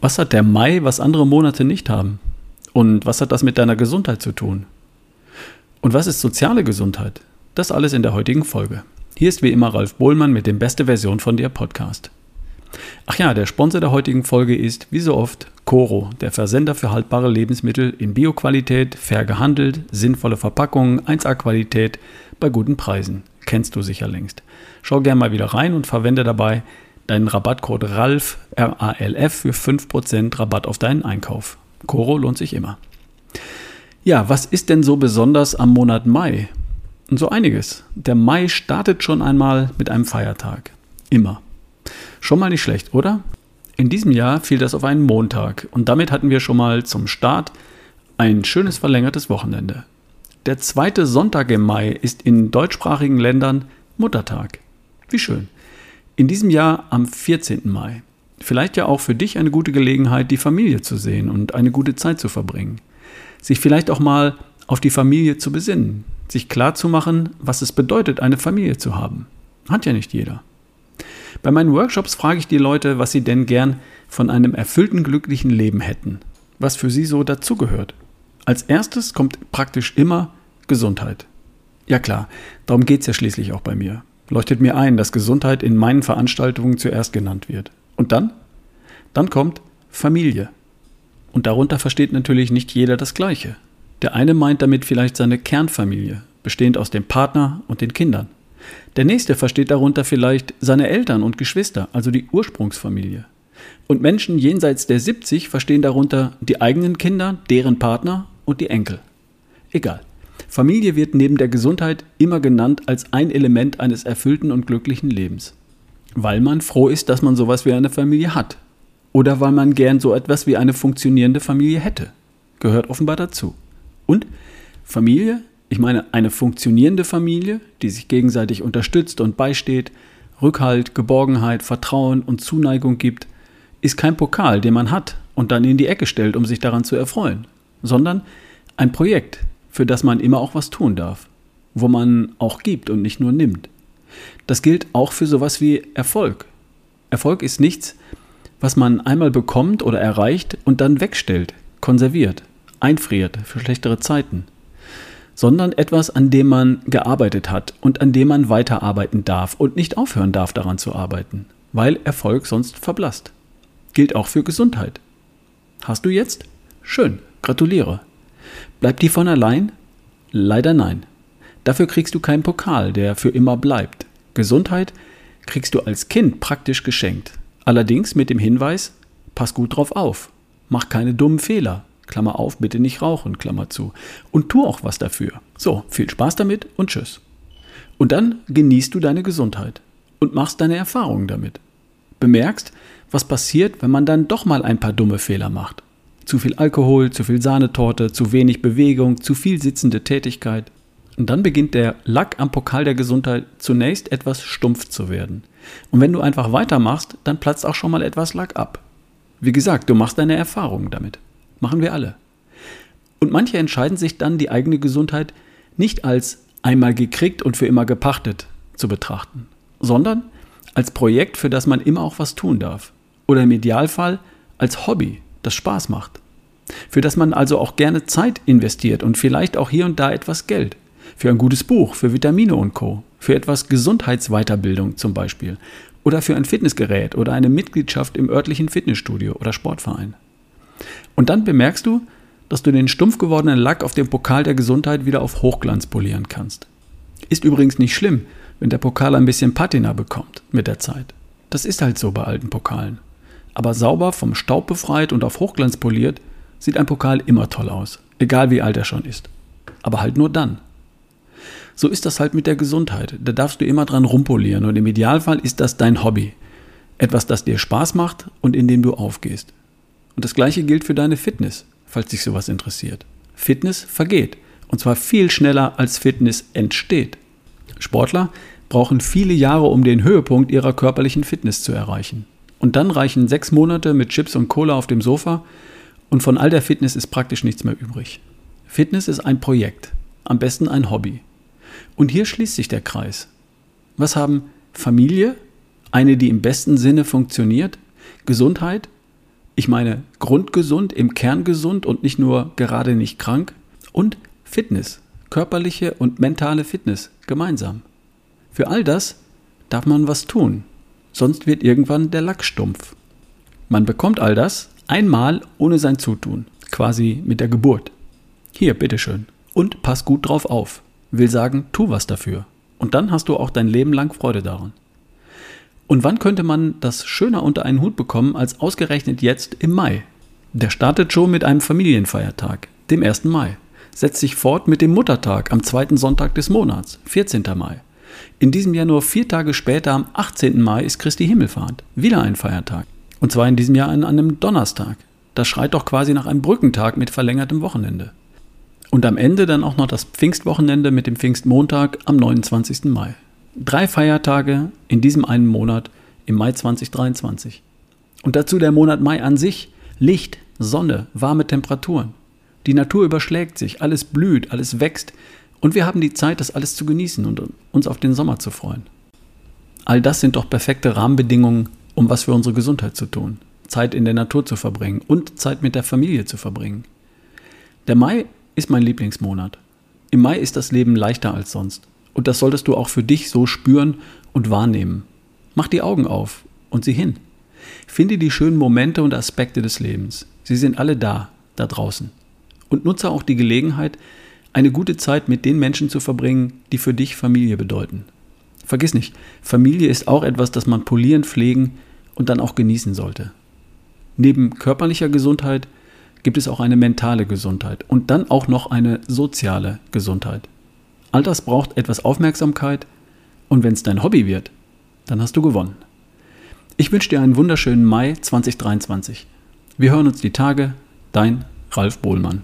Was hat der Mai, was andere Monate nicht haben? Und was hat das mit deiner Gesundheit zu tun? Und was ist soziale Gesundheit? Das alles in der heutigen Folge. Hier ist wie immer Ralf Bohlmann mit dem Beste Version von dir Podcast. Ach ja, der Sponsor der heutigen Folge ist, wie so oft, Coro, der Versender für haltbare Lebensmittel in Bioqualität, fair gehandelt, sinnvolle Verpackungen, 1A-Qualität bei guten Preisen. Kennst du sicher längst. Schau gerne mal wieder rein und verwende dabei deinen Rabattcode RALF, R-A-L-F, für 5% Rabatt auf deinen Einkauf. Coro lohnt sich immer. Ja, was ist denn so besonders am Monat Mai? Und so einiges. Der Mai startet schon einmal mit einem Feiertag. Immer. Schon mal nicht schlecht, oder? In diesem Jahr fiel das auf einen Montag und damit hatten wir schon mal zum Start ein schönes verlängertes Wochenende. Der zweite Sonntag im Mai ist in deutschsprachigen Ländern Muttertag. Wie schön. In diesem Jahr am 14. Mai. Vielleicht ja auch für dich eine gute Gelegenheit, die Familie zu sehen und eine gute Zeit zu verbringen. Sich vielleicht auch mal auf die Familie zu besinnen, sich klar zu machen, was es bedeutet, eine Familie zu haben. Hat ja nicht jeder. Bei meinen Workshops frage ich die Leute, was sie denn gern von einem erfüllten, glücklichen Leben hätten, was für sie so dazugehört. Als erstes kommt praktisch immer Gesundheit. Ja klar, darum geht es ja schließlich auch bei mir leuchtet mir ein, dass Gesundheit in meinen Veranstaltungen zuerst genannt wird. Und dann? Dann kommt Familie. Und darunter versteht natürlich nicht jeder das Gleiche. Der eine meint damit vielleicht seine Kernfamilie, bestehend aus dem Partner und den Kindern. Der nächste versteht darunter vielleicht seine Eltern und Geschwister, also die Ursprungsfamilie. Und Menschen jenseits der 70 verstehen darunter die eigenen Kinder, deren Partner und die Enkel. Egal. Familie wird neben der Gesundheit immer genannt als ein Element eines erfüllten und glücklichen Lebens. Weil man froh ist, dass man sowas wie eine Familie hat. Oder weil man gern so etwas wie eine funktionierende Familie hätte. Gehört offenbar dazu. Und Familie, ich meine eine funktionierende Familie, die sich gegenseitig unterstützt und beisteht, Rückhalt, Geborgenheit, Vertrauen und Zuneigung gibt, ist kein Pokal, den man hat und dann in die Ecke stellt, um sich daran zu erfreuen, sondern ein Projekt, für das man immer auch was tun darf, wo man auch gibt und nicht nur nimmt. Das gilt auch für sowas wie Erfolg. Erfolg ist nichts, was man einmal bekommt oder erreicht und dann wegstellt, konserviert, einfriert für schlechtere Zeiten, sondern etwas, an dem man gearbeitet hat und an dem man weiterarbeiten darf und nicht aufhören darf daran zu arbeiten, weil Erfolg sonst verblasst. Gilt auch für Gesundheit. Hast du jetzt? Schön, gratuliere. Bleibt die von allein? Leider nein. Dafür kriegst du keinen Pokal, der für immer bleibt. Gesundheit kriegst du als Kind praktisch geschenkt. Allerdings mit dem Hinweis, pass gut drauf auf. Mach keine dummen Fehler. Klammer auf, bitte nicht rauchen, Klammer zu. Und tu auch was dafür. So, viel Spaß damit und tschüss. Und dann genießt du deine Gesundheit und machst deine Erfahrungen damit. Bemerkst, was passiert, wenn man dann doch mal ein paar dumme Fehler macht. Zu viel Alkohol, zu viel Sahnetorte, zu wenig Bewegung, zu viel sitzende Tätigkeit. Und dann beginnt der Lack am Pokal der Gesundheit zunächst etwas stumpf zu werden. Und wenn du einfach weitermachst, dann platzt auch schon mal etwas Lack ab. Wie gesagt, du machst deine Erfahrungen damit. Machen wir alle. Und manche entscheiden sich dann, die eigene Gesundheit nicht als einmal gekriegt und für immer gepachtet zu betrachten, sondern als Projekt, für das man immer auch was tun darf. Oder im Idealfall als Hobby, das Spaß macht. Für das man also auch gerne Zeit investiert und vielleicht auch hier und da etwas Geld. Für ein gutes Buch, für Vitamine und Co. Für etwas Gesundheitsweiterbildung zum Beispiel. Oder für ein Fitnessgerät oder eine Mitgliedschaft im örtlichen Fitnessstudio oder Sportverein. Und dann bemerkst du, dass du den stumpf gewordenen Lack auf dem Pokal der Gesundheit wieder auf Hochglanz polieren kannst. Ist übrigens nicht schlimm, wenn der Pokal ein bisschen Patina bekommt mit der Zeit. Das ist halt so bei alten Pokalen aber sauber vom Staub befreit und auf Hochglanz poliert, sieht ein Pokal immer toll aus, egal wie alt er schon ist. Aber halt nur dann. So ist das halt mit der Gesundheit. Da darfst du immer dran rumpolieren und im Idealfall ist das dein Hobby. Etwas, das dir Spaß macht und in dem du aufgehst. Und das gleiche gilt für deine Fitness, falls dich sowas interessiert. Fitness vergeht. Und zwar viel schneller als Fitness entsteht. Sportler brauchen viele Jahre, um den Höhepunkt ihrer körperlichen Fitness zu erreichen. Und dann reichen sechs Monate mit Chips und Cola auf dem Sofa und von all der Fitness ist praktisch nichts mehr übrig. Fitness ist ein Projekt, am besten ein Hobby. Und hier schließt sich der Kreis. Was haben Familie, eine, die im besten Sinne funktioniert, Gesundheit, Ich meine grundgesund, im Kern gesund und nicht nur gerade nicht krank. Und Fitness, körperliche und mentale Fitness gemeinsam. Für all das darf man was tun, sonst wird irgendwann der Lack stumpf. Man bekommt all das einmal ohne sein Zutun, quasi mit der Geburt. Hier, bitteschön. Und pass gut drauf auf. Will sagen, tu was dafür. Und dann hast du auch dein Leben lang Freude daran. Und wann könnte man das schöner unter einen Hut bekommen als ausgerechnet jetzt im Mai? Der startet schon mit einem Familienfeiertag, dem 1. Mai, setzt sich fort mit dem Muttertag am zweiten Sonntag des Monats, 14. Mai. In diesem Jahr nur vier Tage später, am 18. Mai, ist Christi Himmelfahrt, wieder ein Feiertag. Und zwar in diesem Jahr an einem Donnerstag. Das schreit doch quasi nach einem Brückentag mit verlängertem Wochenende. Und am Ende dann auch noch das Pfingstwochenende mit dem Pfingstmontag am 29. Mai. Drei Feiertage in diesem einen Monat im Mai 2023. Und dazu der Monat Mai an sich. Licht, Sonne, warme Temperaturen. Die Natur überschlägt sich, alles blüht, alles wächst. Und wir haben die Zeit, das alles zu genießen und uns auf den Sommer zu freuen. All das sind doch perfekte Rahmenbedingungen, um was für unsere Gesundheit zu tun. Zeit in der Natur zu verbringen und Zeit mit der Familie zu verbringen. Der Mai ist mein Lieblingsmonat. Im Mai ist das Leben leichter als sonst. Und das solltest du auch für dich so spüren und wahrnehmen. Mach die Augen auf und sieh hin. Finde die schönen Momente und Aspekte des Lebens. Sie sind alle da, da draußen. Und nutze auch die Gelegenheit, eine gute Zeit mit den Menschen zu verbringen, die für dich Familie bedeuten. Vergiss nicht, Familie ist auch etwas, das man polieren, pflegen und dann auch genießen sollte. Neben körperlicher Gesundheit gibt es auch eine mentale Gesundheit und dann auch noch eine soziale Gesundheit. All das braucht etwas Aufmerksamkeit und wenn es dein Hobby wird, dann hast du gewonnen. Ich wünsche dir einen wunderschönen Mai 2023. Wir hören uns die Tage. Dein Ralf Bohlmann.